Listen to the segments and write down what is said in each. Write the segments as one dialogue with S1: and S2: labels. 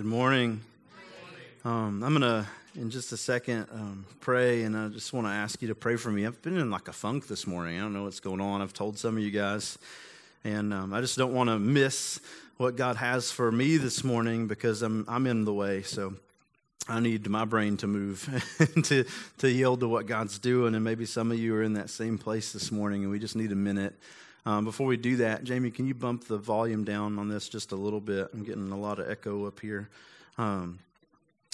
S1: Good morning. Um, I'm going to, in just a second, um, pray, and I just want to ask you to pray for me. I've been in like a funk this morning. I don't know what's going on. I've told some of you guys, and um, I just don't want to miss what God has for me this morning because I'm, I'm in the way. So I need my brain to move to, to yield to what God's doing. And maybe some of you are in that same place this morning, and we just need a minute. Um, before we do that, Jamie, can you bump the volume down on this just a little bit? I'm getting a lot of echo up here. Um,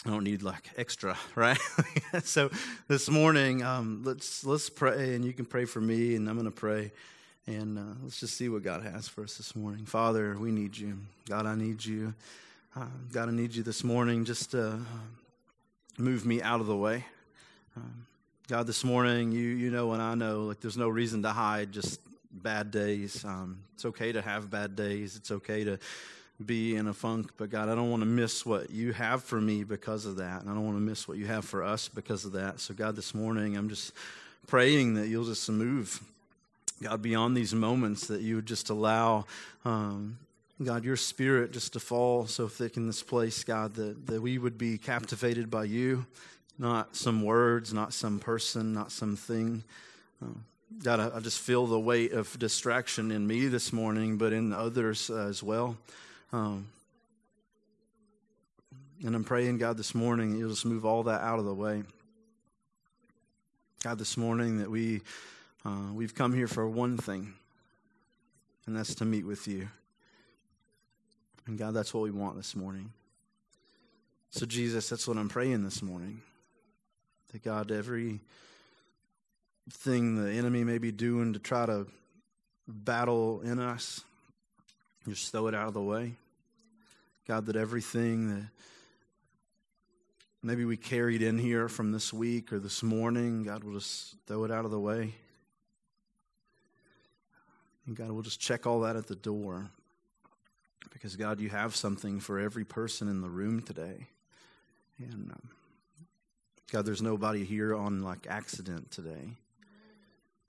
S1: I don't need like extra, right? so this morning, um, let's let's pray, and you can pray for me, and I'm going to pray, and uh, let's just see what God has for us this morning. Father, we need you. God, I need you. Uh, God, I need you this morning. Just uh, move me out of the way. Um, God, this morning, you you know and I know, like there's no reason to hide. Just bad days. Um, it's okay to have bad days. It's okay to be in a funk, but God, I don't want to miss what you have for me because of that. And I don't want to miss what you have for us because of that. So, God, this morning, I'm just praying that you'll just move, God, beyond these moments, that you would just allow, um, God, your spirit just to fall so thick in this place, God, that, that we would be captivated by you, not some words, not some person, not something. Uh, God, I, just feel the weight of distraction in me this morning, but in others uh, as well. Um, and I'm praying, God, this morning, you'll just move all that out of the way. God, this morning that we uh, we've come here for one thing, and that's to meet with you. And God, that's what we want this morning. So, Jesus, that's what I'm praying this morning. That God, every thing the enemy may be doing to try to battle in us, just throw it out of the way. God, that everything that maybe we carried in here from this week or this morning, God will just throw it out of the way. And God will just check all that at the door. Because, God, you have something for every person in the room today. And, um, God, there's nobody here on like accident today.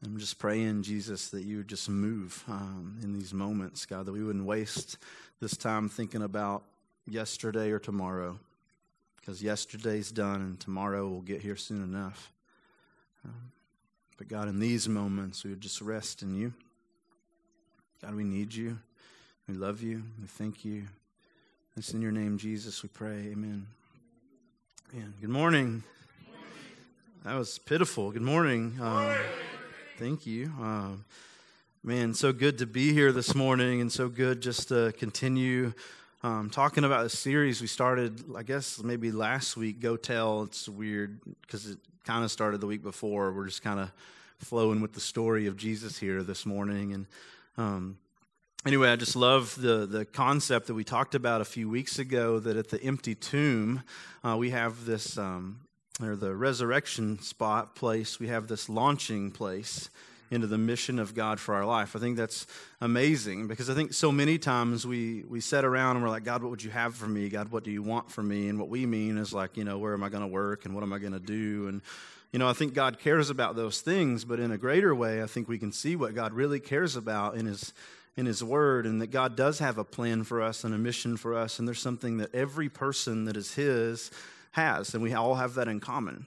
S1: I'm just praying, Jesus, that you would just move um, in these moments, God, that we wouldn't waste this time thinking about yesterday or tomorrow, because yesterday's done and tomorrow will get here soon enough. Um, but God, in these moments, we would just rest in you. God, we need you. We love you. We thank you. It's in your name, Jesus, we pray. Amen. Amen. Good morning. That was pitiful. Good morning. Um, Thank you. Um, man, so good to be here this morning and so good just to continue um, talking about a series we started, I guess, maybe last week, Go Tell. It's weird because it kind of started the week before. We're just kind of flowing with the story of Jesus here this morning. And um, anyway, I just love the, the concept that we talked about a few weeks ago that at the empty tomb, uh, we have this um, or the resurrection spot place, we have this launching place into the mission of God for our life. I think that's amazing because I think so many times we, we sit around and we're like, God, what would you have for me? God, what do you want for me? And what we mean is like, you know, where am I going to work and what am I going to do? And, you know, I think God cares about those things, but in a greater way, I think we can see what God really cares about in His in His Word, and that God does have a plan for us and a mission for us, and there's something that every person that is His has, and we all have that in common.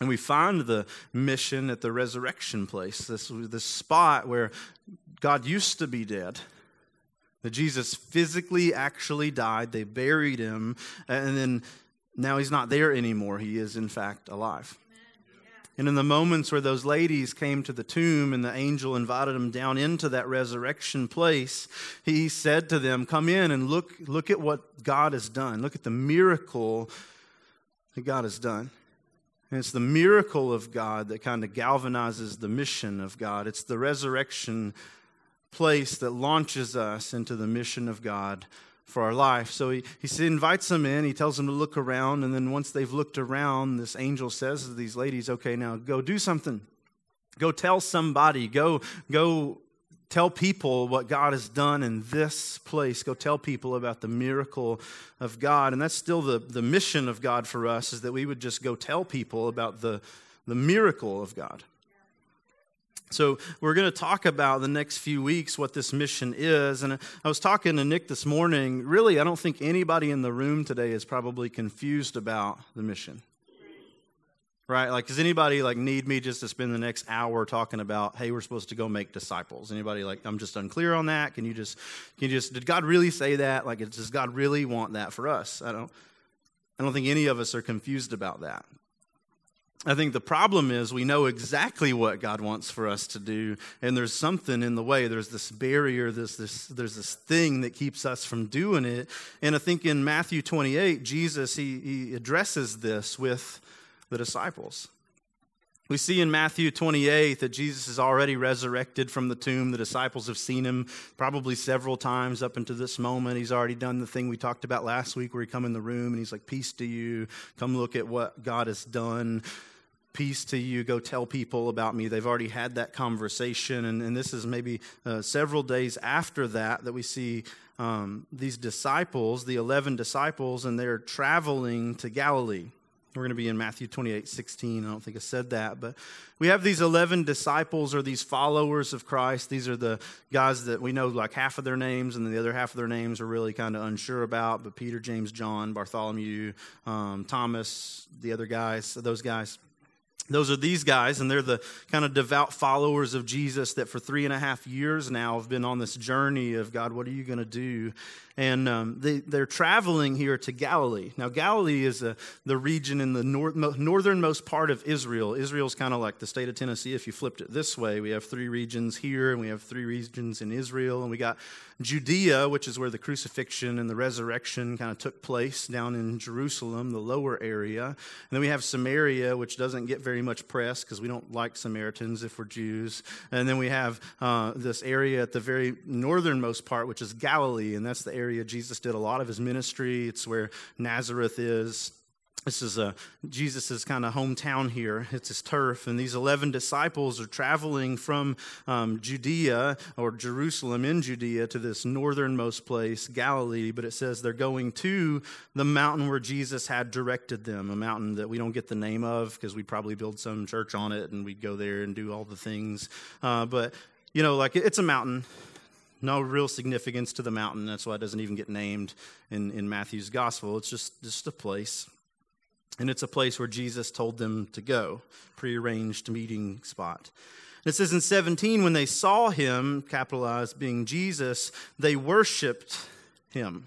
S1: And we find the mission at the resurrection place, this, this spot where God used to be dead. That Jesus physically actually died. They buried him. And then now he's not there anymore. He is, in fact, alive. And in the moments where those ladies came to the tomb and the angel invited them down into that resurrection place, he said to them, Come in and look, look at what God has done. Look at the miracle that God has done. And it's the miracle of God that kind of galvanizes the mission of God. It's the resurrection place that launches us into the mission of God for our life. So he, he invites them in, he tells them to look around, and then once they've looked around, this angel says to these ladies, Okay, now go do something. Go tell somebody. Go, go Tell people what God has done in this place. Go tell people about the miracle of God. And that's still the, the mission of God for us, is that we would just go tell people about the, the miracle of God. So, we're going to talk about the next few weeks what this mission is. And I was talking to Nick this morning. Really, I don't think anybody in the room today is probably confused about the mission. Right? Like, does anybody like need me just to spend the next hour talking about, hey, we're supposed to go make disciples? Anybody like, I'm just unclear on that? Can you just, can you just, did God really say that? Like, does God really want that for us? I don't, I don't think any of us are confused about that. I think the problem is we know exactly what God wants for us to do, and there's something in the way. There's this barrier, there's this, there's this thing that keeps us from doing it. And I think in Matthew 28, Jesus, he, he addresses this with the disciples. We see in Matthew 28 that Jesus is already resurrected from the tomb. The disciples have seen him probably several times up until this moment. He's already done the thing we talked about last week where he come in the room and he's like, Peace to you. Come look at what God has done. Peace to you. Go tell people about me. They've already had that conversation. And, and this is maybe uh, several days after that that we see um, these disciples, the 11 disciples, and they're traveling to Galilee. We're going to be in Matthew 28 16. I don't think I said that, but we have these 11 disciples or these followers of Christ. These are the guys that we know like half of their names, and the other half of their names are really kind of unsure about. But Peter, James, John, Bartholomew, um, Thomas, the other guys, those guys those are these guys, and they're the kind of devout followers of Jesus that for three and a half years now have been on this journey of God, what are you going to do? and um, they, they're traveling here to Galilee. Now, Galilee is a, the region in the north, northernmost part of Israel. Israel's kind of like the state of Tennessee if you flipped it this way. We have three regions here, and we have three regions in Israel, and we got Judea, which is where the crucifixion and the resurrection kind of took place down in Jerusalem, the lower area. And then we have Samaria, which doesn't get very much press because we don't like Samaritans if we're Jews. And then we have uh, this area at the very northernmost part, which is Galilee, and that's the area Jesus did a lot of his ministry. It's where Nazareth is. This is a, Jesus' kind of hometown here. It's his turf. And these 11 disciples are traveling from um, Judea or Jerusalem in Judea to this northernmost place, Galilee. But it says they're going to the mountain where Jesus had directed them, a mountain that we don't get the name of because we'd probably build some church on it and we'd go there and do all the things. Uh, but, you know, like it's a mountain no real significance to the mountain. That's why it doesn't even get named in, in Matthew's gospel. It's just, just a place. And it's a place where Jesus told them to go, prearranged meeting spot. It says in 17, when they saw him, capitalized being Jesus, they worshiped him.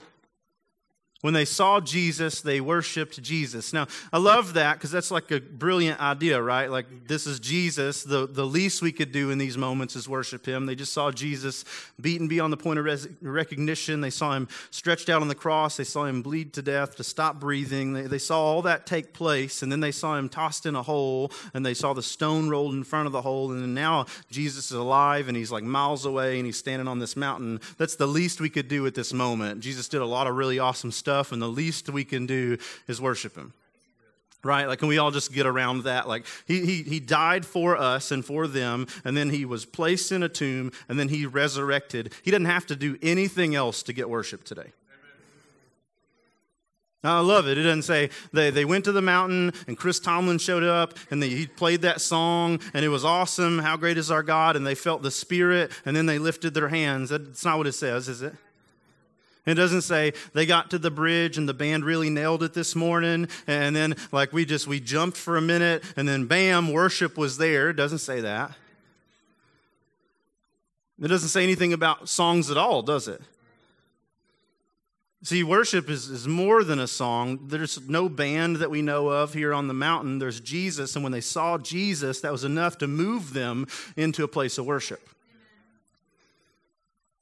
S1: When they saw Jesus, they worshiped Jesus. Now, I love that because that's like a brilliant idea, right? Like, this is Jesus. The, the least we could do in these moments is worship him. They just saw Jesus beaten beyond the point of res- recognition. They saw him stretched out on the cross. They saw him bleed to death, to stop breathing. They, they saw all that take place. And then they saw him tossed in a hole, and they saw the stone rolled in front of the hole. And now Jesus is alive, and he's like miles away, and he's standing on this mountain. That's the least we could do at this moment. Jesus did a lot of really awesome stuff stuff, and the least we can do is worship Him. Right? Like, can we all just get around that? Like, he, he, he died for us and for them, and then he was placed in a tomb, and then he resurrected. He didn't have to do anything else to get worship today. Now, I love it. It doesn't say they, they went to the mountain and Chris Tomlin showed up and they, he played that song and it was awesome. How great is our God? And they felt the Spirit and then they lifted their hands. That's not what it says, is it? It doesn't say they got to the bridge and the band really nailed it this morning and then like we just we jumped for a minute and then bam worship was there. It doesn't say that. It doesn't say anything about songs at all, does it? See, worship is, is more than a song. There's no band that we know of here on the mountain. There's Jesus, and when they saw Jesus, that was enough to move them into a place of worship.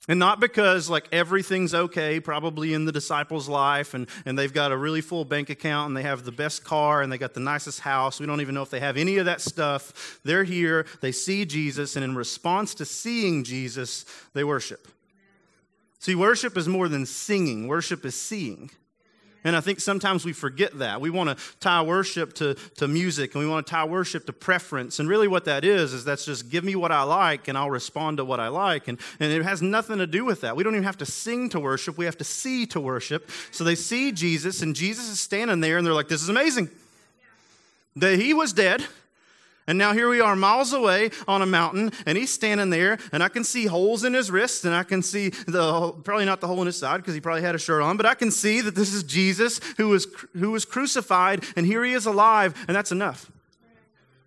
S1: And not because like everything's okay, probably in the disciples' life, and, and they've got a really full bank account and they have the best car and they got the nicest house. We don't even know if they have any of that stuff. They're here, they see Jesus, and in response to seeing Jesus, they worship. See, worship is more than singing, worship is seeing. And I think sometimes we forget that. We want to tie worship to, to music and we want to tie worship to preference. And really, what that is, is that's just give me what I like and I'll respond to what I like. And, and it has nothing to do with that. We don't even have to sing to worship, we have to see to worship. So they see Jesus, and Jesus is standing there and they're like, This is amazing. That he was dead And now here we are miles away on a mountain, and he's standing there, and I can see holes in his wrists, and I can see the probably not the hole in his side because he probably had a shirt on, but I can see that this is Jesus who was who was crucified, and here he is alive, and that's enough.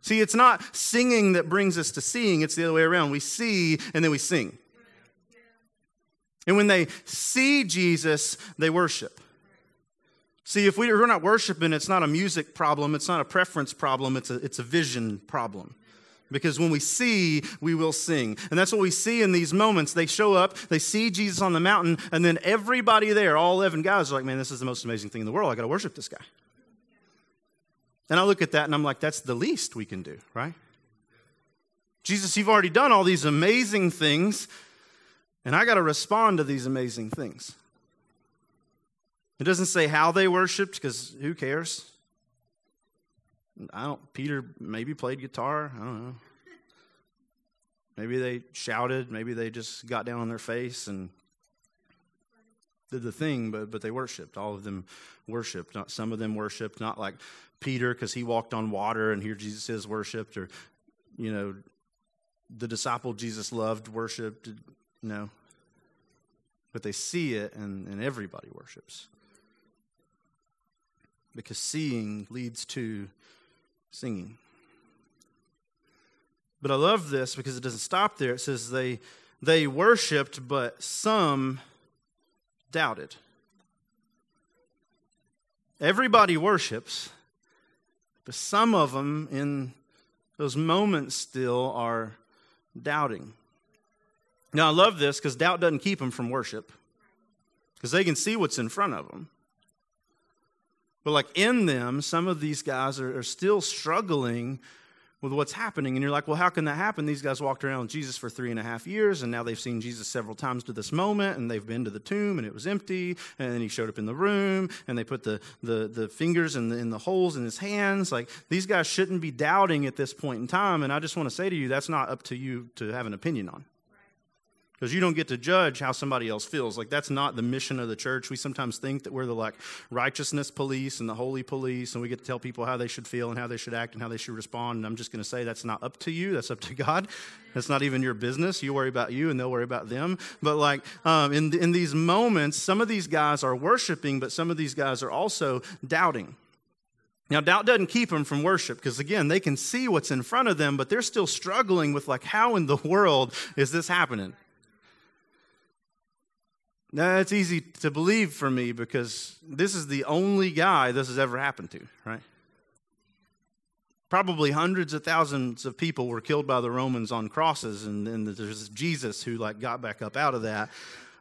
S1: See, it's not singing that brings us to seeing, it's the other way around. We see and then we sing. And when they see Jesus, they worship. See, if we're not worshiping, it's not a music problem, it's not a preference problem, it's a, it's a vision problem. Because when we see, we will sing. And that's what we see in these moments. They show up, they see Jesus on the mountain, and then everybody there, all 11 guys, are like, man, this is the most amazing thing in the world. I got to worship this guy. And I look at that and I'm like, that's the least we can do, right? Jesus, you've already done all these amazing things, and I got to respond to these amazing things. It doesn't say how they worshiped because who cares? I don't. Peter maybe played guitar. I don't know. Maybe they shouted. Maybe they just got down on their face and did the thing. But but they worshipped. All of them worshipped. Not some of them worshipped. Not like Peter because he walked on water and here Jesus is worshipped, or you know, the disciple Jesus loved worshipped. No. But they see it and, and everybody worships because seeing leads to singing. But I love this because it doesn't stop there. It says they they worshiped, but some doubted. Everybody worships, but some of them in those moments still are doubting. Now, I love this because doubt doesn't keep them from worship because they can see what's in front of them. But like in them, some of these guys are, are, still struggling with what's happening. And you're like, well, how can that happen? These guys walked around with Jesus for three and a half years, and now they've seen Jesus several times to this moment, and they've been to the tomb, and it was empty, and then he showed up in the room, and they put the, the, the fingers in the, in the holes in his hands. Like, these guys shouldn't be doubting at this point in time. And I just want to say to you, that's not up to you to have an opinion on because you don't get to judge how somebody else feels. Like that's not the mission of the church. We sometimes think that we're the like righteousness police and the holy police, and we get to tell people how they should feel and how they should act and how they should respond. And I'm just going to say that's not up to you. That's up to God. That's not even your business. You worry about you, and they'll worry about them. But like um, in in these moments, some of these guys are worshiping, but some of these guys are also doubting. Now, doubt doesn't keep them from worship because, again, they can see what's in front of them, but they're still struggling with, like, how in the world is this happening? Now, it's easy to believe for me because this is the only guy this has ever happened to, right? Probably hundreds of thousands of people were killed by the Romans on crosses, and then there's Jesus who like got back up out of that.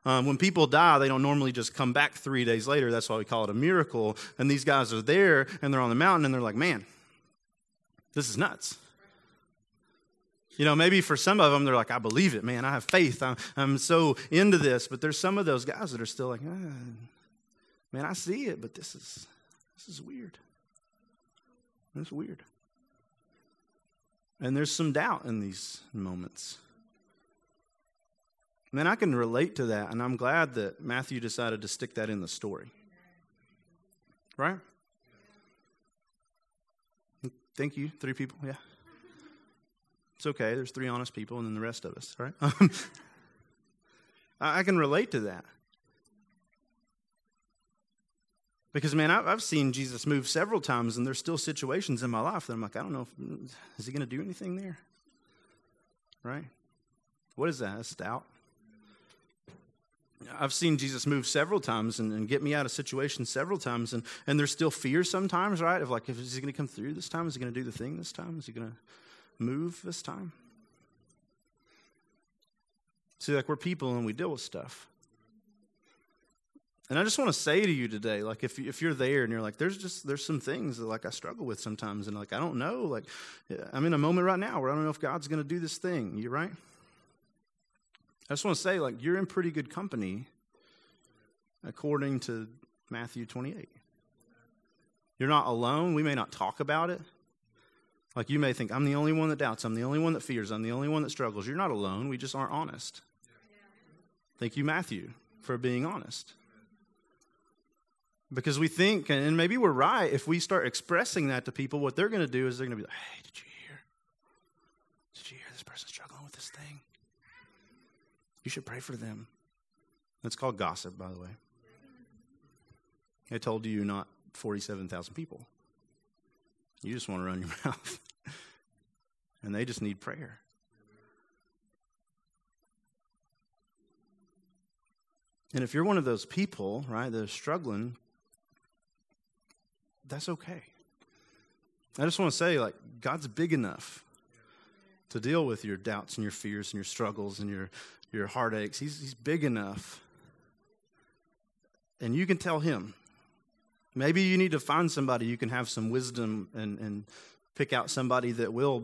S1: Um, when people die, they don't normally just come back three days later. That's why we call it a miracle. And these guys are there, and they're on the mountain, and they're like, "Man, this is nuts." You know, maybe for some of them, they're like, I believe it, man. I have faith. I'm, I'm so into this. But there's some of those guys that are still like, ah, man, I see it, but this is, this is weird. It's weird. And there's some doubt in these moments. Man, I can relate to that, and I'm glad that Matthew decided to stick that in the story. Right? Thank you. Three people. Yeah. It's okay. There's three honest people and then the rest of us, right? I can relate to that. Because, man, I've seen Jesus move several times, and there's still situations in my life that I'm like, I don't know, if, is he going to do anything there? Right? What is that? That's doubt. I've seen Jesus move several times and, and, get me out of situations several times, and, and there's still fear sometimes, right? Of like, is he going to come through this time? Is he going to do the thing this time? Is he going to move this time? See, like we're people and we deal with stuff. And I just want to say to you today, like if if you're there and you're like, there's just there's some things that like I struggle with sometimes, and like I don't know, like I'm in a moment right now where I don't know if God's going to do this thing. You right? I just want to say, like you're in pretty good company, according to Matthew 28. You're not alone. We may not talk about it. Like you may think, I'm the only one that doubts, I'm the only one that fears, I'm the only one that struggles. You're not alone. We just aren't honest. Thank you, Matthew, for being honest. Because we think, and maybe we're right, if we start expressing that to people, what they're going to do is they're going to be like, hey, did you hear? Did you hear this person struggling with this thing. You should pray for them. That's called gossip, by the way. I told you not 47,000 people. You just want to run your mouth. and they just need prayer. And if you're one of those people, right, that are struggling, that's okay. I just want to say, like, God's big enough to deal with your doubts and your fears and your struggles and your, your heartaches. He's, he's big enough. And you can tell Him. Maybe you need to find somebody you can have some wisdom and, and pick out somebody that will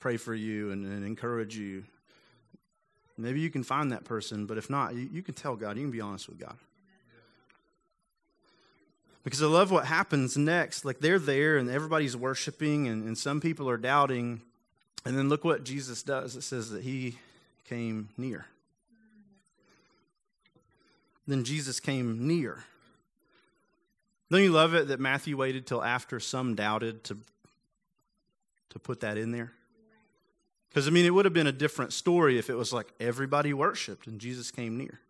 S1: pray for you and, and encourage you. Maybe you can find that person, but if not, you, you can tell God. You can be honest with God. Because I love what happens next. Like they're there and everybody's worshiping, and, and some people are doubting. And then look what Jesus does it says that he came near. Then Jesus came near. Don't you love it that Matthew waited till after some doubted to, to put that in there? Because, I mean, it would have been a different story if it was like everybody worshiped and Jesus came near.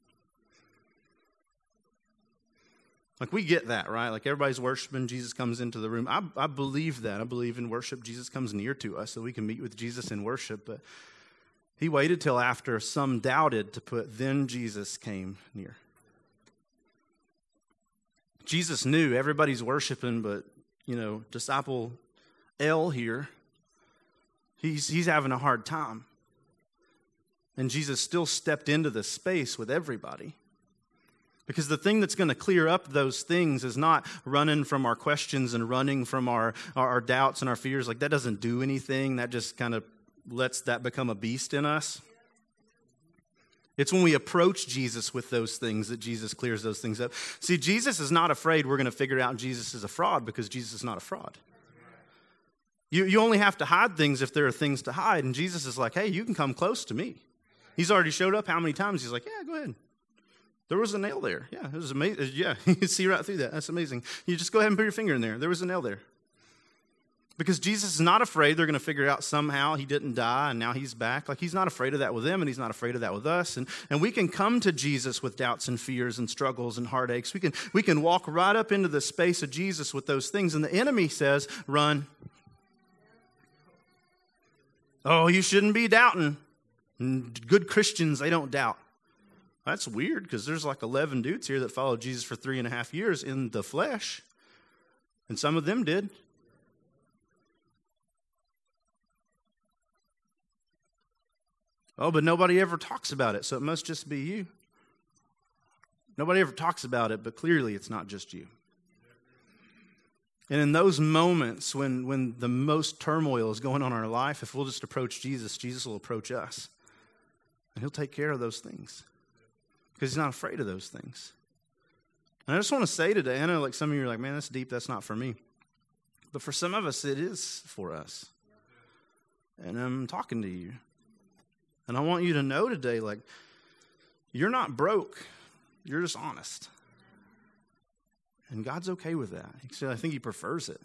S1: Like, we get that, right? Like, everybody's worshiping, Jesus comes into the room. I, I believe that. I believe in worship. Jesus comes near to us so we can meet with Jesus in worship. But he waited till after some doubted to put, then Jesus came near. Jesus knew everybody's worshiping, but, you know, disciple L here, he's, he's having a hard time. And Jesus still stepped into the space with everybody. Because the thing that's going to clear up those things is not running from our questions and running from our, our, our doubts and our fears. Like, that doesn't do anything. That just kind of lets that become a beast in us. It's when we approach Jesus with those things that Jesus clears those things up. See, Jesus is not afraid we're going to figure out Jesus is a fraud because Jesus is not a fraud. You, you only have to hide things if there are things to hide. And Jesus is like, hey, you can come close to me. He's already showed up how many times? He's like, yeah, go ahead. There was a nail there. Yeah, it was amazing. Yeah, you see right through that. That's amazing. You just go ahead and put your finger in there. There was a nail there. Because Jesus is not afraid they're going to figure out somehow he didn't die and now he's back. Like he's not afraid of that with them and he's not afraid of that with us. And, and we can come to Jesus with doubts and fears and struggles and heartaches. We can, we can walk right up into the space of Jesus with those things. And the enemy says, run. Oh, you shouldn't be doubting. Good Christians, they don't doubt. That's weird because there's like 11 dudes here that followed Jesus for three and a half years in the flesh. And some of them did. Oh, but nobody ever talks about it, so it must just be you. Nobody ever talks about it, but clearly it's not just you. And in those moments when, when the most turmoil is going on in our life, if we'll just approach Jesus, Jesus will approach us. And he'll take care of those things because he's not afraid of those things. And I just want to say today, know like some of you are like, man, that's deep, that's not for me. But for some of us, it is for us. And I'm talking to you. And I want you to know today, like, you're not broke, you're just honest. And God's okay with that. I think He prefers it.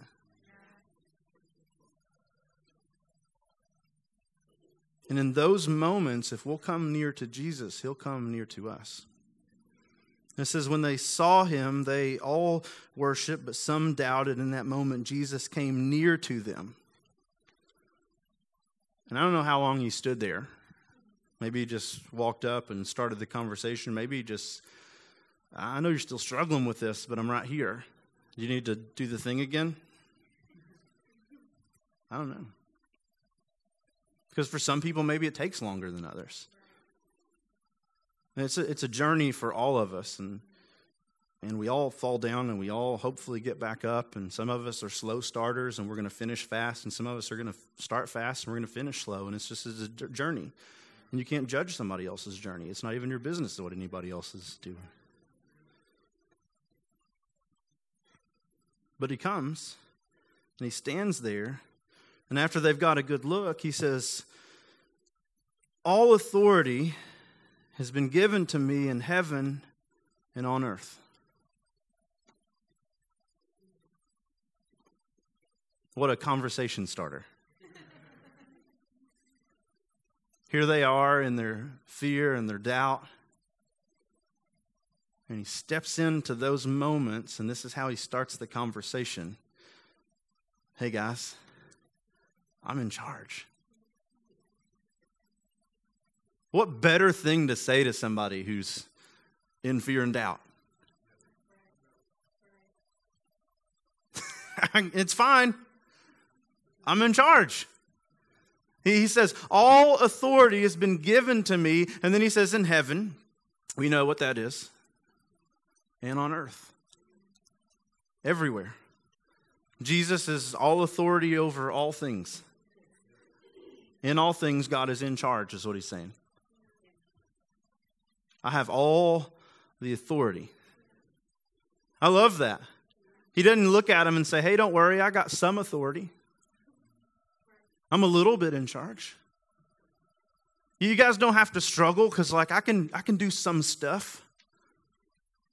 S1: And in those moments, if we'll come near to Jesus, He'll come near to us. It says, when they saw him, they all worshiped, but some doubted. In that moment, Jesus came near to them. And I don't know how long he stood there. Maybe he just walked up and started the conversation. Maybe he just I know you're still struggling with this, but I'm right here. Do you need to do the thing again? I don't know. Because for some people, maybe it takes longer than others. And it's a, it's a journey for all of us, and and we all fall down, and we all hopefully get back up. And some of us are slow starters, and we're going to finish fast, and some of us are going to start fast, and we're going to finish slow. And it's just a journey, and you can't judge somebody else's journey. It's not even your business what anybody else is doing. But he comes and he stands there. And after they've got a good look, he says, All authority has been given to me in heaven and on earth. What a conversation starter. Here they are in their fear and their doubt. And he steps into those moments, and this is how he starts the conversation. Hey, guys, I'm in charge. What better thing to say to somebody who's in fear and doubt? it's fine. I'm in charge. He says, All authority has been given to me. And then he says, In heaven, we know what that is, and on earth, everywhere. Jesus is all authority over all things. In all things, God is in charge, is what he's saying. I have all the authority. I love that. He doesn't look at him and say, Hey, don't worry, I got some authority. I'm a little bit in charge. You guys don't have to struggle because, like, I can, I can do some stuff.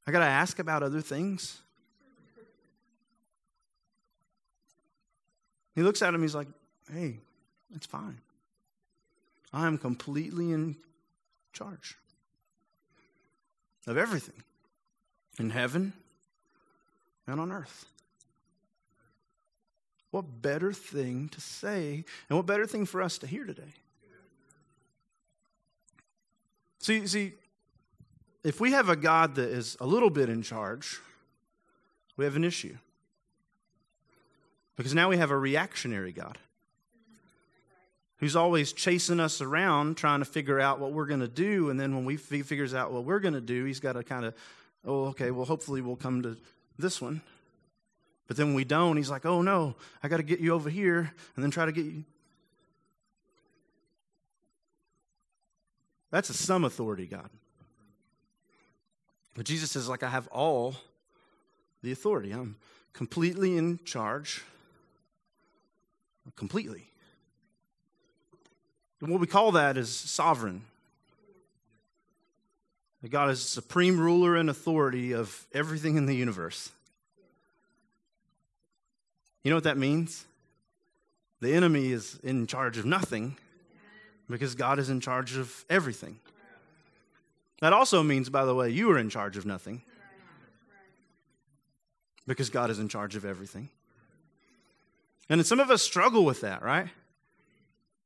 S1: I got to ask about other things. He looks at him, he's like, Hey, it's fine. I am completely in charge of everything in heaven and on earth. What better thing to say, and what better thing for us to hear today? See, see, if we have a God that is a little bit in charge, we have an issue. Because now we have a reactionary God who's always chasing us around trying to figure out what we're going to do. And then when we he figures out what we're going to do, he's got to kind of, oh, okay, well, hopefully we'll come to this one. But then when we don't, he's like, oh no, I got to get you over here and then try to get you. That's a some authority, God. But Jesus says, like, I have all the authority. I'm completely in charge. Completely. And what we call that is sovereign. That God is supreme ruler and authority of everything in the universe. You know what that means? The enemy is in charge of nothing because God is in charge of everything. That also means, by the way, you are in charge of nothing because God is in charge of everything. And some of us struggle with that, right?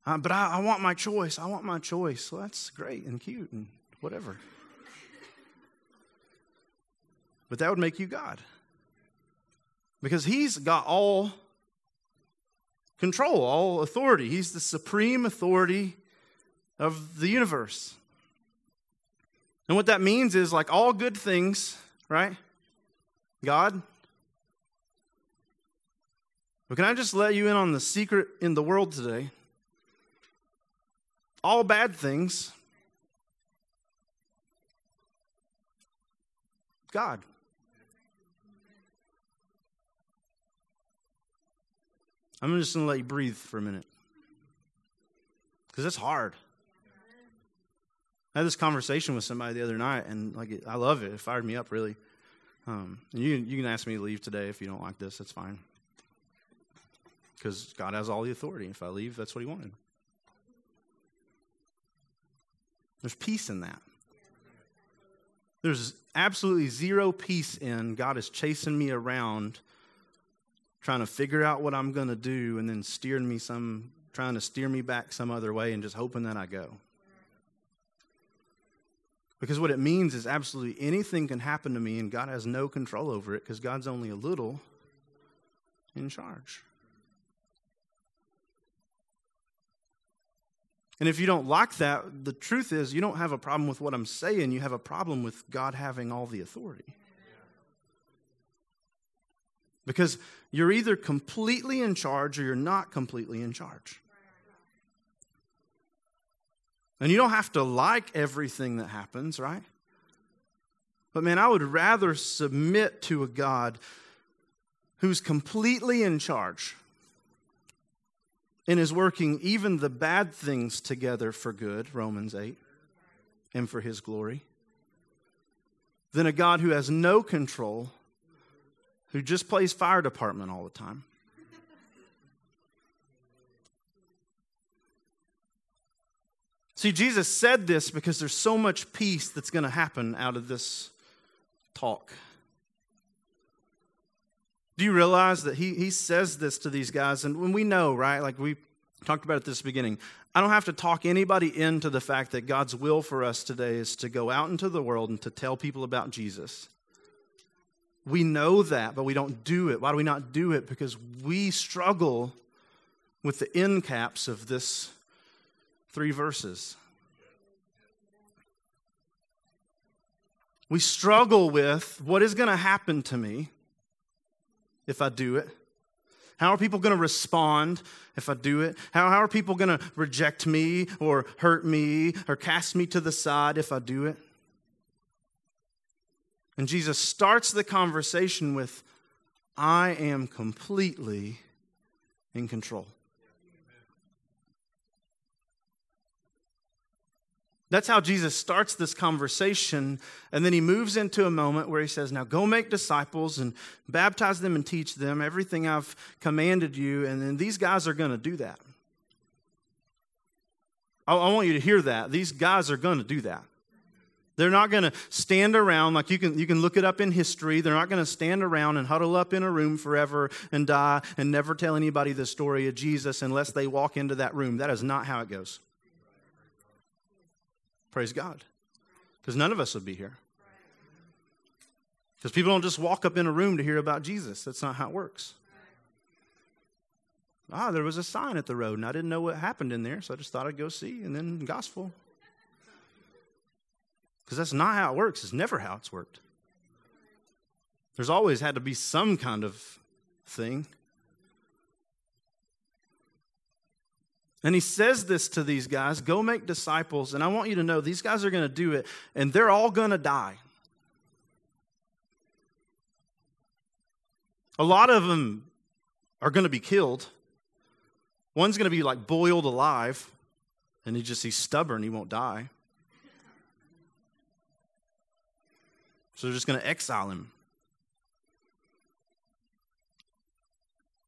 S1: Uh, but I, I want my choice. I want my choice. Well, that's great and cute and whatever. But that would make you God because he's got all control, all authority. He's the supreme authority of the universe. And what that means is like all good things, right? God. But can I just let you in on the secret in the world today? All bad things, God. I'm just going to let you breathe for a minute. Because it's hard. I had this conversation with somebody the other night, and like I love it. It fired me up really. Um, and you you can ask me to leave today if you don't like this. That's fine. Because God has all the authority. If I leave, that's what He wanted. There's peace in that. There's absolutely zero peace in God is chasing me around trying to figure out what I'm going to do and then steering me some, trying to steer me back some other way and just hoping that I go. Because what it means is absolutely anything can happen to me and God has no control over it because God's only a little in charge. And if you don't like that, the truth is you don't have a problem with what I'm saying, you have a problem with God having all the authority. Because you're either completely in charge or you're not completely in charge. And you don't have to like everything that happens, right? But man, I would rather submit to a God who's completely in charge and is working even the bad things together for good, Romans 8, and for his glory, than a God who has no control who just plays fire department all the time. See, Jesus said this because there's so much peace that's going to happen out of this talk. Do you realize that he, he says this to these guys? And when we know, right, like we talked about at this beginning, I don't have to talk anybody into the fact that God's will for us today is to go out into the world and to tell people about Jesus. We know that, but we don't do it. Why do we not do it? Because we struggle with the end caps of this three verses. We struggle with what is going to happen to me if I do it. How are people going to respond if I do it? How, how are people going to reject me or hurt me or cast me to the side if I do it? And Jesus starts the conversation with, I am completely in control. That's how Jesus starts this conversation. And then he moves into a moment where he says, Now go make disciples and baptize them and teach them everything I've commanded you. And then these guys are going to do that. I, want you to hear that. These guys are going to do that. They're not going to stand around like you can, you can look it up in history. They're not going to stand around and huddle up in a room forever and die and never tell anybody the story of Jesus unless they walk into that room. That is not how it goes. Praise God. Because none of us would be here. Because people don't just walk up in a room to hear about Jesus. That's not how it works. Ah, there was a sign at the road, and I didn't know what happened in there, so I just thought I'd go see, and then gospel. Because that's not how it works. It's never how it's worked. There's always had to be some kind of thing. And he says this to these guys go make disciples. And I want you to know these guys are going to do it, and they're all going to die. A lot of them are going to be killed. One's going to be like boiled alive, and he just he's stubborn, he won't die. So they're just going to exile him.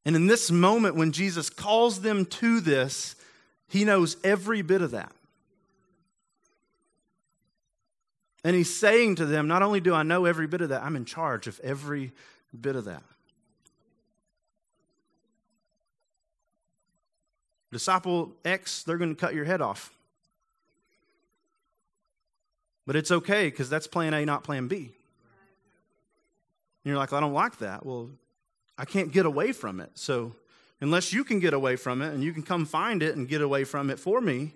S1: And in this moment, when Jesus calls them to this, he knows every bit of that. And he's saying to them, Not only do I know every bit of that, I'm in charge of every bit of that. Disciple X, they're going to cut your head off. But it's okay because that's plan A, not plan B. And you're like, well, I don't like that. Well, I can't get away from it. So unless you can get away from it and you can come find it and get away from it for me,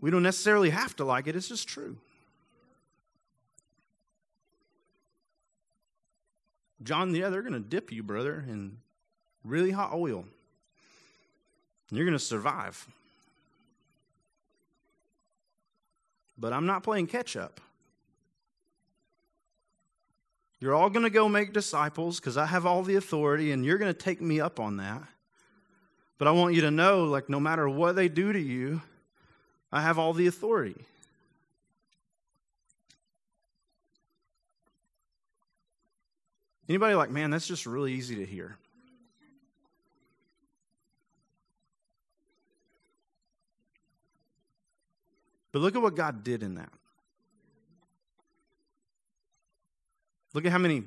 S1: we don't necessarily have to like it. It's just true. John, yeah, they're going to dip you, brother, in really hot oil. And you're going to survive. But I'm not playing catch up. You're all going to go make disciples because I have all the authority and you're going to take me up on that. But I want you to know, like, no matter what they do to you, I have all the authority. Anybody like, man, that's just really easy to hear. But look at what God did in that. Look at how many,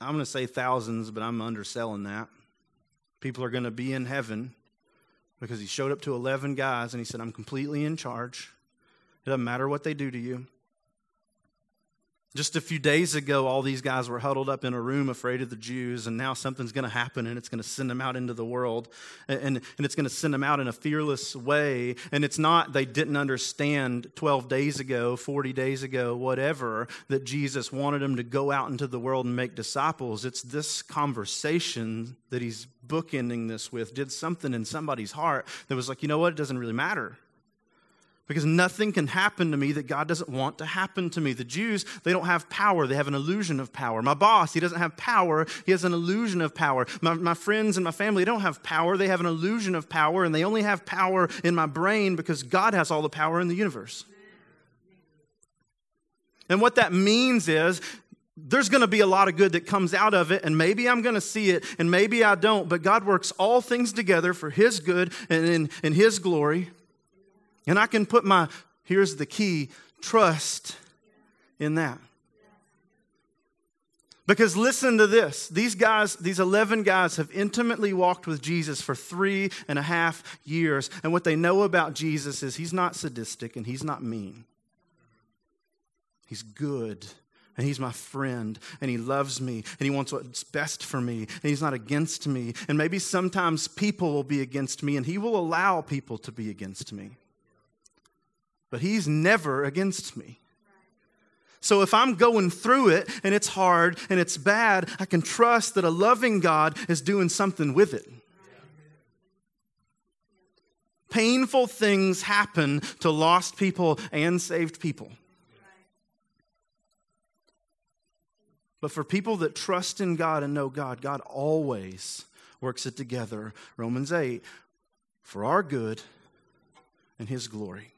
S1: I'm going to say thousands, but I'm underselling that. People are going to be in heaven because he showed up to 11 guys and he said, I'm completely in charge. It doesn't matter what they do to you. Just a few days ago, all these guys were huddled up in a room afraid of the Jews, and now something's going to happen and it's going to send them out into the world. And, and, and, it's going to send them out in a fearless way. And it's not they didn't understand 12 days ago, 40 days ago, whatever, that Jesus wanted them to go out into the world and make disciples. It's this conversation that he's bookending this with did something in somebody's heart that was like, you know what? It doesn't really matter because nothing can happen to me that God doesn't want to happen to me. The Jews, they don't have power. They have an illusion of power. My boss, he doesn't have power. He has an illusion of power. My, my friends and my family don't have power. They have an illusion of power, and they only have power in my brain because God has all the power in the universe. And what that means is there's going to be a lot of good that comes out of it, and maybe I'm going to see it, and maybe I don't, but God works all things together for His good and in, in His glory. And I can put my, here's the key, trust in that. Because listen to this. These guys, these 11 guys, have intimately walked with Jesus for three and a half years. And what they know about Jesus is he's not sadistic and he's not mean. He's good and he's my friend and he loves me and he wants what's best for me and he's not against me. And maybe sometimes people will be against me and he will allow people to be against me. But he's never against me. So if I'm going through it and it's hard and it's bad, I can trust that a loving God is doing something with it. Painful things happen to lost people and saved people. But for people that trust in God and know God, God always works it together. Romans 8, for our good and His glory.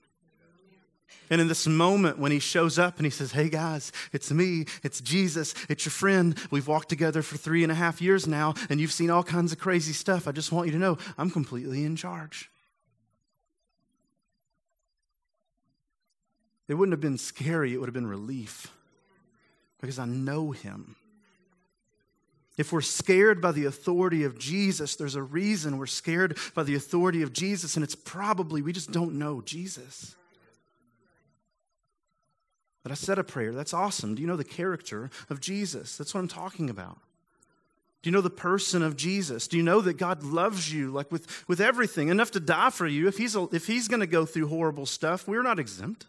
S1: And in this moment, when he shows up and he says, Hey guys, it's me, it's Jesus, it's your friend. We've walked together for three and a half years now, and you've seen all kinds of crazy stuff. I just want you to know I'm completely in charge. It wouldn't have been scary, it would have been relief because I know him. If we're scared by the authority of Jesus, there's a reason we're scared by the authority of Jesus, and it's probably we just don't know Jesus. I said a prayer. That's awesome. Do you know the character of Jesus? That's what I'm talking about. Do you know the person of Jesus? Do you know that God loves you like with, with everything, enough to die for you? If he's, if he's going to go through horrible stuff, we're not exempt.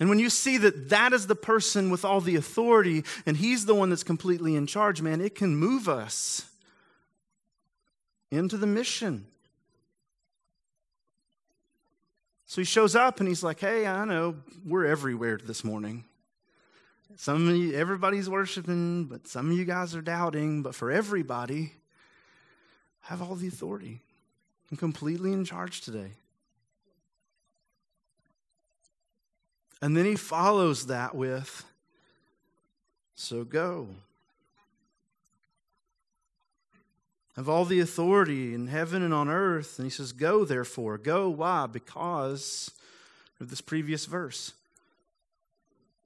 S1: And when you see that that is the person with all the authority and he's the one that's completely in charge, man, it can move us into the mission. So he shows up and he's like, Hey, I know we're everywhere this morning. Some of you, everybody's worshiping, but some of you guys are doubting. But for everybody, I have all the authority. I'm completely in charge today. And then he follows that with, So go. Of all the authority in heaven and on earth. And he says, Go, therefore. Go. Why? Because of this previous verse.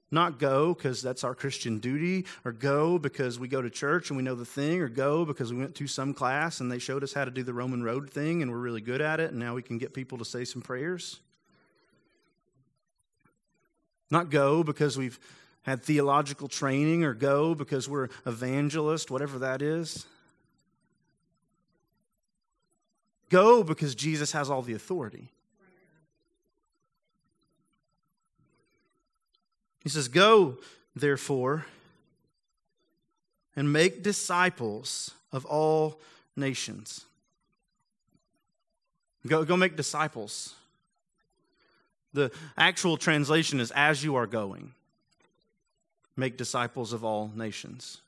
S1: Not go because that's our Christian duty, or go because we go to church and we know the thing, or go because we went to some class and they showed us how to do the Roman road thing and we're really good at it and now we can get people to say some prayers. Not go because we've had theological training, or go because we're evangelist, whatever that is. Go because Jesus has all the authority. He says, Go, therefore, and make disciples of all nations. Go, go make disciples. The actual translation is as you are going, make disciples of all nations.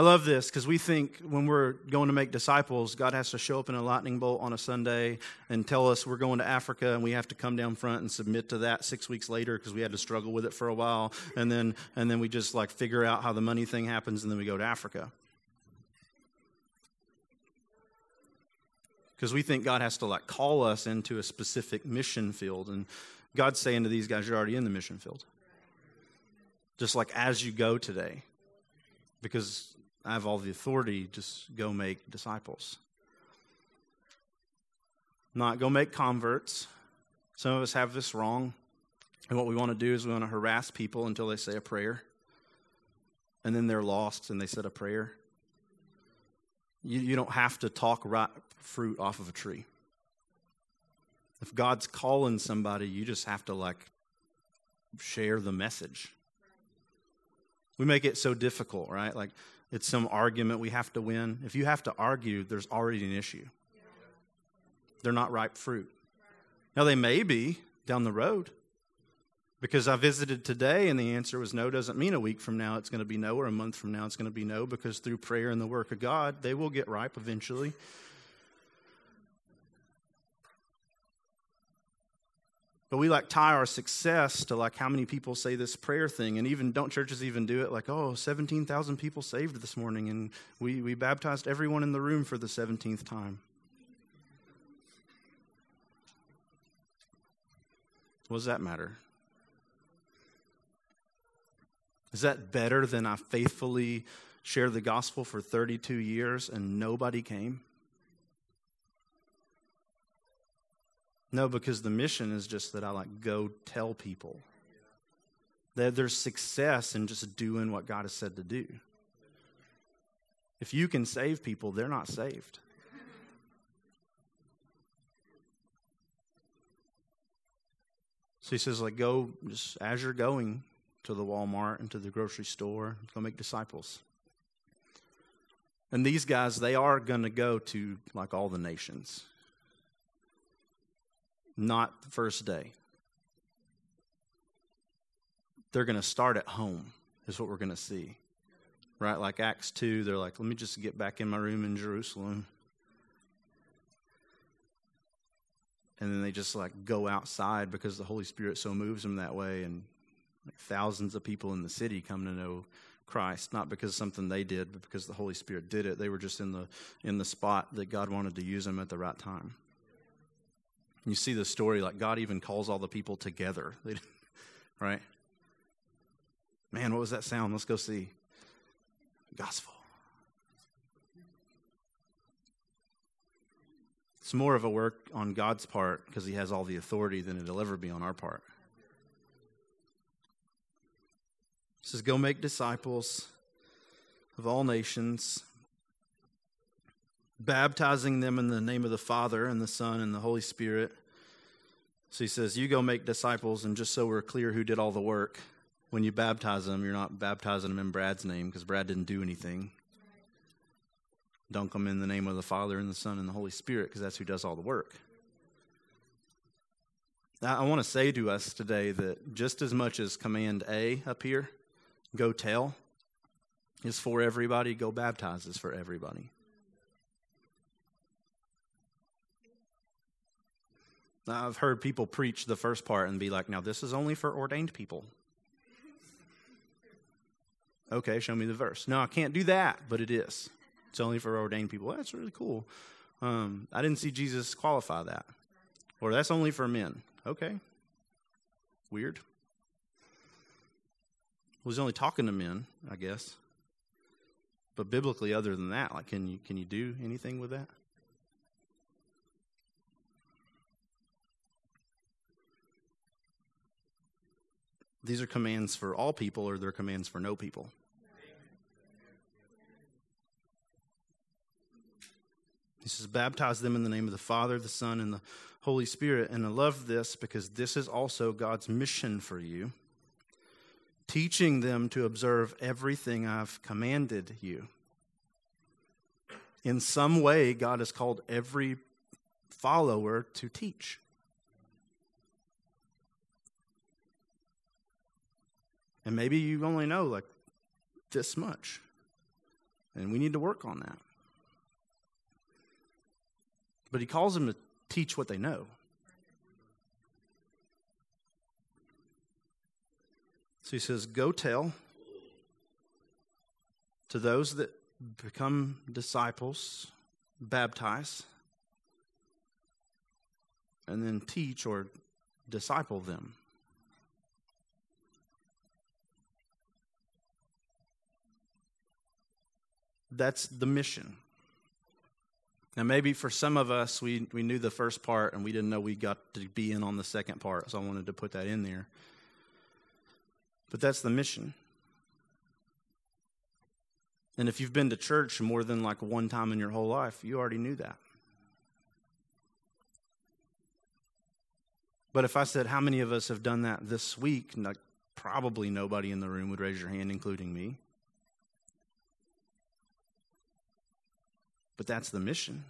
S1: I love this because we think when we're going to make disciples, God has to show up in a lightning bolt on a Sunday and tell us we're going to Africa and we have to come down front and submit to that six weeks later because we had to struggle with it for a while. And then, and then we just like figure out how the money thing happens and then we go to Africa. Because we think God has to like call us into a specific mission field. And God's saying to these guys, you're already in the mission field. Just like as you go today. Because I have all the authority, just go make disciples. Not go make converts. Some of us have this wrong. And what we want to do is we want to harass people until they say a prayer. And then they're lost and they said a prayer. You, you don't have to talk ripe fruit off of a tree. If God's calling somebody, you just have to like share the message. We make it so difficult, right? Like, it's some argument we have to win. If you have to argue, there's already an issue. They're not ripe fruit. Now, they may be down the road because I visited today and the answer was no, doesn't mean a week from now it's going to be no, or a month from now it's going to be no, because through prayer and the work of God, they will get ripe eventually. But we like tie our success to like how many people say this prayer thing. And even don't churches even do it like, oh, 17,000 people saved this morning and we, we baptized everyone in the room for the 17th time. What does that matter? Is that better than I faithfully shared the gospel for 32 years and nobody came? No, because the mission is just that I like go tell people. That there's success in just doing what God has said to do. If you can save people, they're not saved. So he says, like, go just as you're going to the Walmart and to the grocery store, go make disciples. And these guys, they are going to go to like all the nations not the first day. They're going to start at home, is what we're going to see. Right? Like Acts 2, they're like, let me just get back in my room in Jerusalem. And then they just like go outside because the Holy Spirit so moves them that way. And like thousands of people in the city come to know Christ, not because something they did, but because the Holy Spirit did it. They were just in the in the spot that God wanted to use them at the right time. You see the story, like God even calls all the people together, right? Man, what was that sound? Let's go see. Gospel. It's more of a work on God's part because He has all the authority than it'll ever be on our part. It says, Go make disciples of all nations, baptizing them in the name of the Father and the Son and the Holy Spirit. So he says, You go make disciples, and just so we're clear who did all the work, when you baptize them, you're not baptizing them in Brad's name because Brad didn't do anything. Dunk them in the name of the Father and the Son and the Holy Spirit because that's who does all the work. Now, I want to say to us today that just as much as command A up here, go tell, is for everybody, go baptize is for everybody. I've heard people preach the first part and be like, now this is only for ordained people. Okay, show me the verse. No, I can't do that, but it is. It's only for ordained people. That's really cool. Um, I didn't see Jesus qualify that. Or that's only for men. Okay. Weird. Was only talking to men, I guess. But biblically, other than that, like, can you can you do anything with that? These are commands for all people, or they're commands for no people. He says, baptize them in the name of the Father, the Son, and the Holy Spirit. And I love this because this is also God's mission for you, teaching them to observe everything I've commanded you. In some way, God has called every follower to teach. And maybe you only know like this much. And we need to work on that. But he calls them to teach what they know. So he says, Go tell to those that become disciples, baptize, and then teach or disciple them. That's the mission. Now, maybe for some of us, we, we knew the first part and we didn't know we got to be in on the second part, so I wanted to put that in there. But that's the mission. And if you've been to church more than like one time in your whole life, you already knew that. But if I said, How many of us have done that this week? Like, probably nobody in the room would raise your hand, including me. But that's the mission.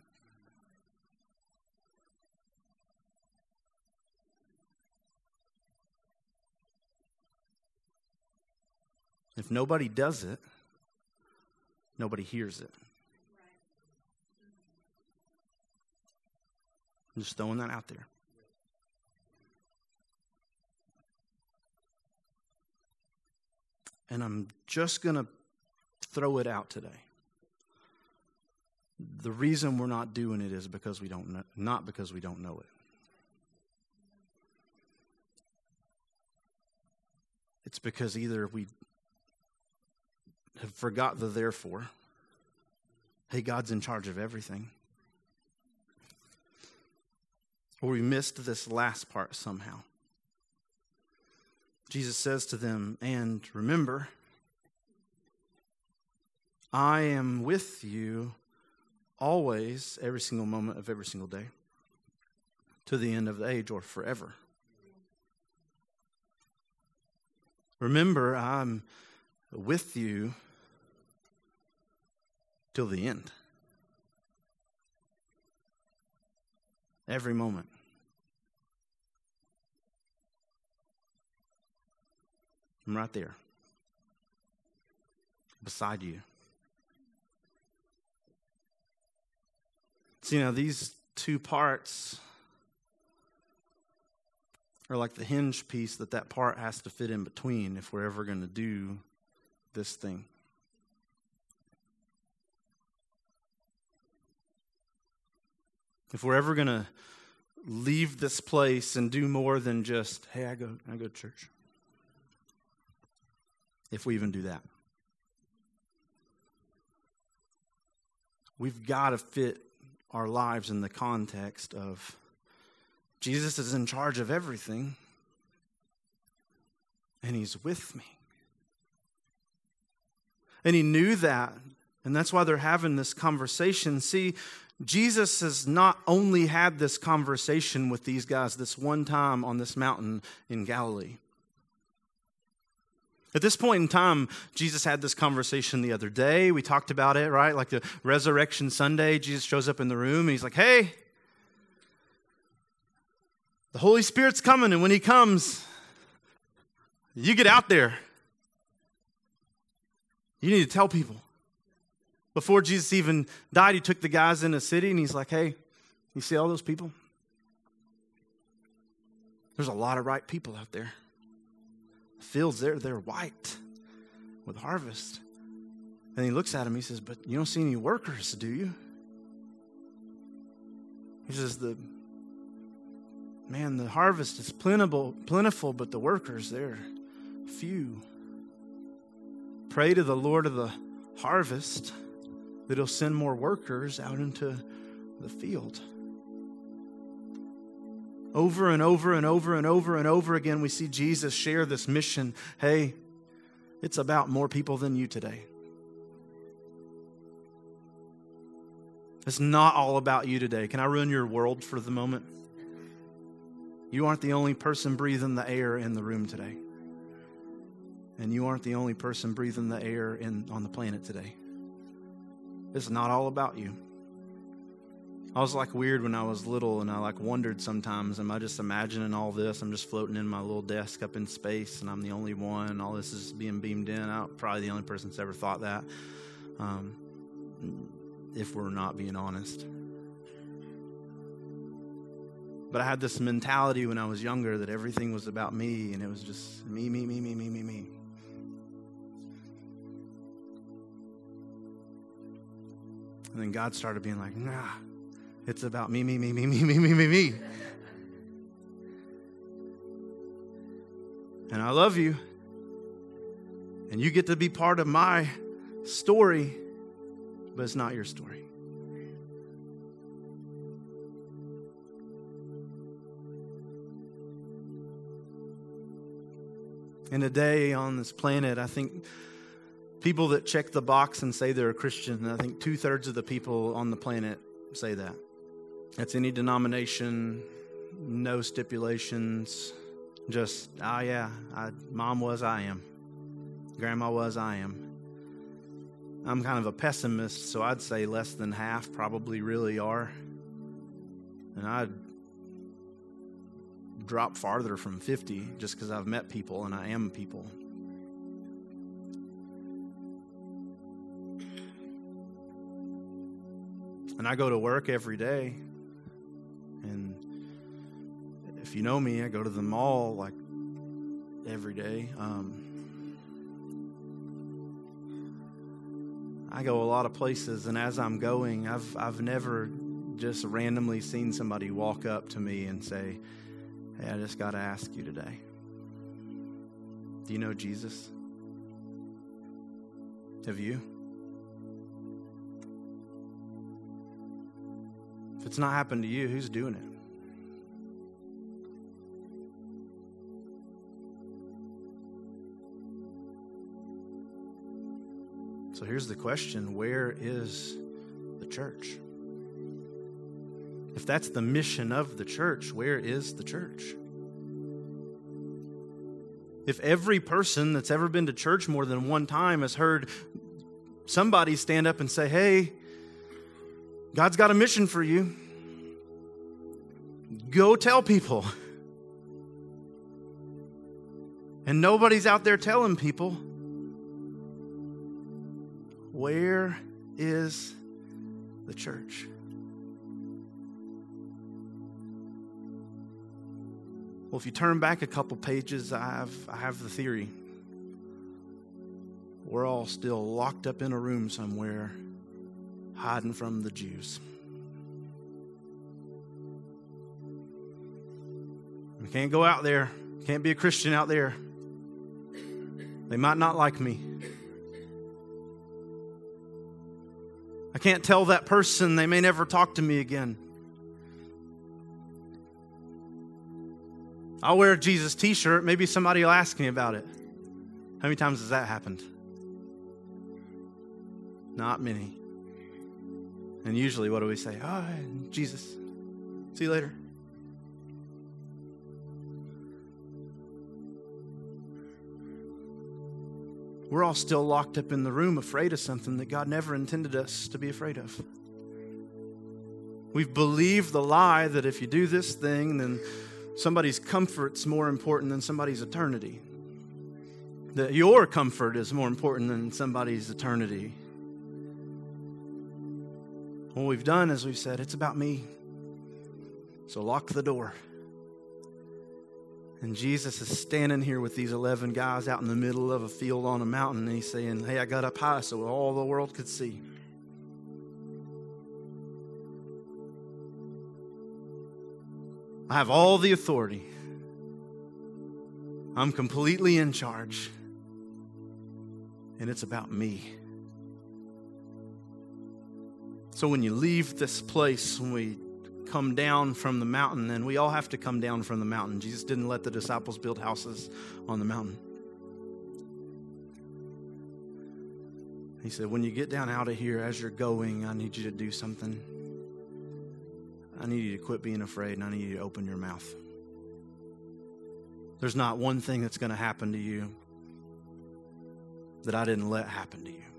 S1: If nobody does it, nobody hears it. I'm just throwing that out there. And I'm just going to throw it out today. The reason we're not doing it is because we don't know, not because we don't know it. It's because either we have forgot the therefore. Hey, God's in charge of everything. Or we missed this last part somehow. Jesus says to them, And remember, I am with you always, every single moment of every single day, to the end of the age or forever. Remember, I'm with you till the end. Every moment. I'm right there, beside you. See, know, these two parts are like the hinge piece that that part has to fit in between if we're ever going to do this thing. If we're ever going to leave this place and do more than just, hey, I go, I go to church. If we even do that. We've got to fit our lives in the context of Jesus is in charge of everything, and He's with me. And He knew that, and that's why they're having this conversation. See, Jesus has not only had this conversation with these guys this one time on this mountain in Galilee. At this point in time, Jesus had this conversation the other day. We talked about it, right? Like the resurrection Sunday, Jesus shows up in the room and he's like, hey, the Holy Spirit's coming. And when he comes, you get out there. You need to tell people. Before Jesus even died, he took the guys in the city and he's like, hey, you see all those people? There's a lot of right people out there. Fields there, they're white with harvest. And he looks at him, he says, But you don't see any workers, do you? He says, The man, the harvest is plentiful, plentiful, but the workers, they're few. Pray to the Lord of the harvest that he'll send more workers out into the field. Over and over and over and over and over again, we see Jesus share this mission hey, it's about more people than you today. It's not all about you today. Can I ruin your world for the moment? You aren't the only person breathing the air in the room today. And you aren't the only person breathing the air in, on the planet today. It's not all about you. I was like weird when I was little, and I like wondered sometimes, am I just imagining all this? I'm just floating in my little desk up in space, and I'm the only one. All this is being beamed in. I'm probably the only person that's ever thought that, um, if we're not being honest. But I had this mentality when I was younger that everything was about me, and it was just me, me, me, me, me, me, me. And then God started being like, nah, it's about me, me, me, me, me, me, me, me, me. And I love you. And you get to be part of my story, but it's not your story. In a day on this planet, I think people that check the box and say they're a Christian, I think two thirds of the people on the planet say that. That's any denomination, no stipulations, just, oh yeah, I, mom was, I am. Grandma was, I am. I'm kind of a pessimist, so I'd say less than half probably really are. And I'd drop farther from 50 just because I've met people and I am people. And I go to work every day. And if you know me, I go to the mall like every day. Um, I go a lot of places, and as I'm going, I've, I've never just randomly seen somebody walk up to me and say, Hey, I just got to ask you today. Do you know Jesus? Have you? If it's not happened to you, who's doing it? So here's the question where is the church? If that's the mission of the church, where is the church? If every person that's ever been to church more than one time has heard somebody stand up and say, Hey, God's got a mission for you, go tell people. And nobody's out there telling people where is the church? Well, if you turn back a couple pages, I have, I have the theory. We're all still locked up in a room somewhere, hiding from the Jews. We can't go out there, can't be a Christian out there. They might not like me. I can't tell that person they may never talk to me again. I'll wear a Jesus t shirt. Maybe somebody will ask me about it. How many times has that happened? Not many. And usually, what do we say? Oh, Jesus. See you later. we're all still locked up in the room afraid of something that God never intended us to be afraid of. We've believed the lie that if you do this thing, then somebody's comfort's more important than somebody's eternity. That your comfort is more important than somebody's eternity. What we've done is we've said, it's about me. So lock the door. And Jesus is standing here with these 11 guys out in the middle of a field on a mountain, and he's saying, Hey, I got up high so all the world could see. I have all the authority. I'm completely in charge. And it's about me. So when you leave this place, when we come down from the mountain, then we all have to come down from the mountain. Jesus didn't let the disciples build houses on the mountain. He said, When you get down out of here as you're going, I need you to do something. I need you to quit being afraid and I need you to open your mouth. There's not one thing that's going to happen to you that I didn't let happen to you.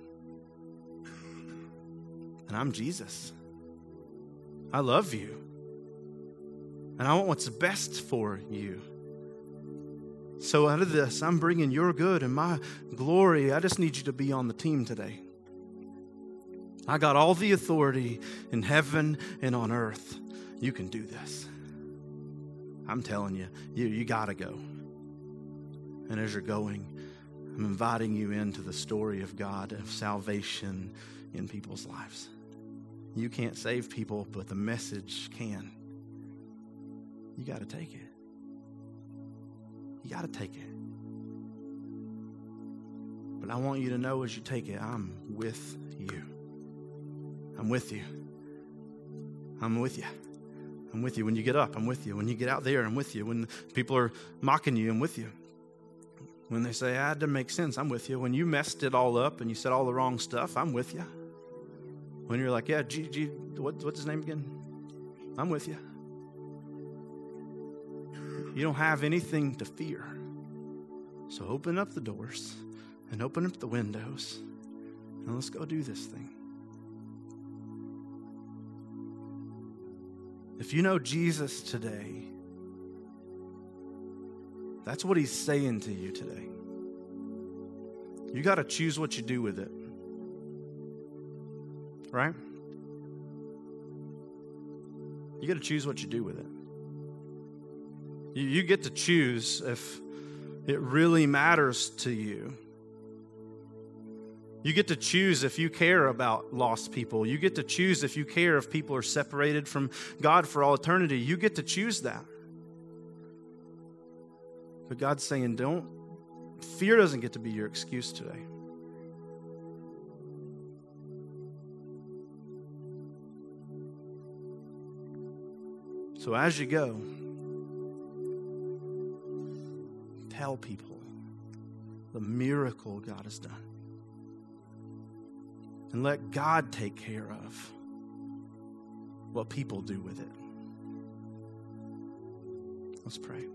S1: And I'm Jesus. I love you. And I want what's best for you. So, out of this, I'm bringing your good and my glory. I just need you to be on the team today. I got all the authority in heaven and on earth. You can do this. I'm telling you, you, you got to go. And as you're going, I'm inviting you into the story of God, of salvation in people's lives. You can't save people, but the message can you got to take it. You got to take it. But I want you to know as you take it, I'm with you. I'm with you. I'm with you. I'm with you. When you get up, I'm with you. When you get out there, I'm with you. When people are mocking you, I'm with you. When they say, it doesn't make sense, I'm with you. When you messed it all up and you said all the wrong stuff, I'm with you. When you're like, yeah, G, G, what, what's his name again? I'm with you. You don't have anything to fear. So open up the doors and open up the windows and let's go do this thing. If you know Jesus today, that's what he's saying to you today. You got to choose what you do with it. Right? You got to choose what you do with it. You, you get to choose if it really matters to you You get to choose if you care about lost people. You get to choose if you care if people are separated from God for all eternity. You get to choose that. But God's saying, don't, fear doesn't get to be your excuse today. So as you go, tell people the miracle God has done. And let God take care of what people do with it. Let's pray.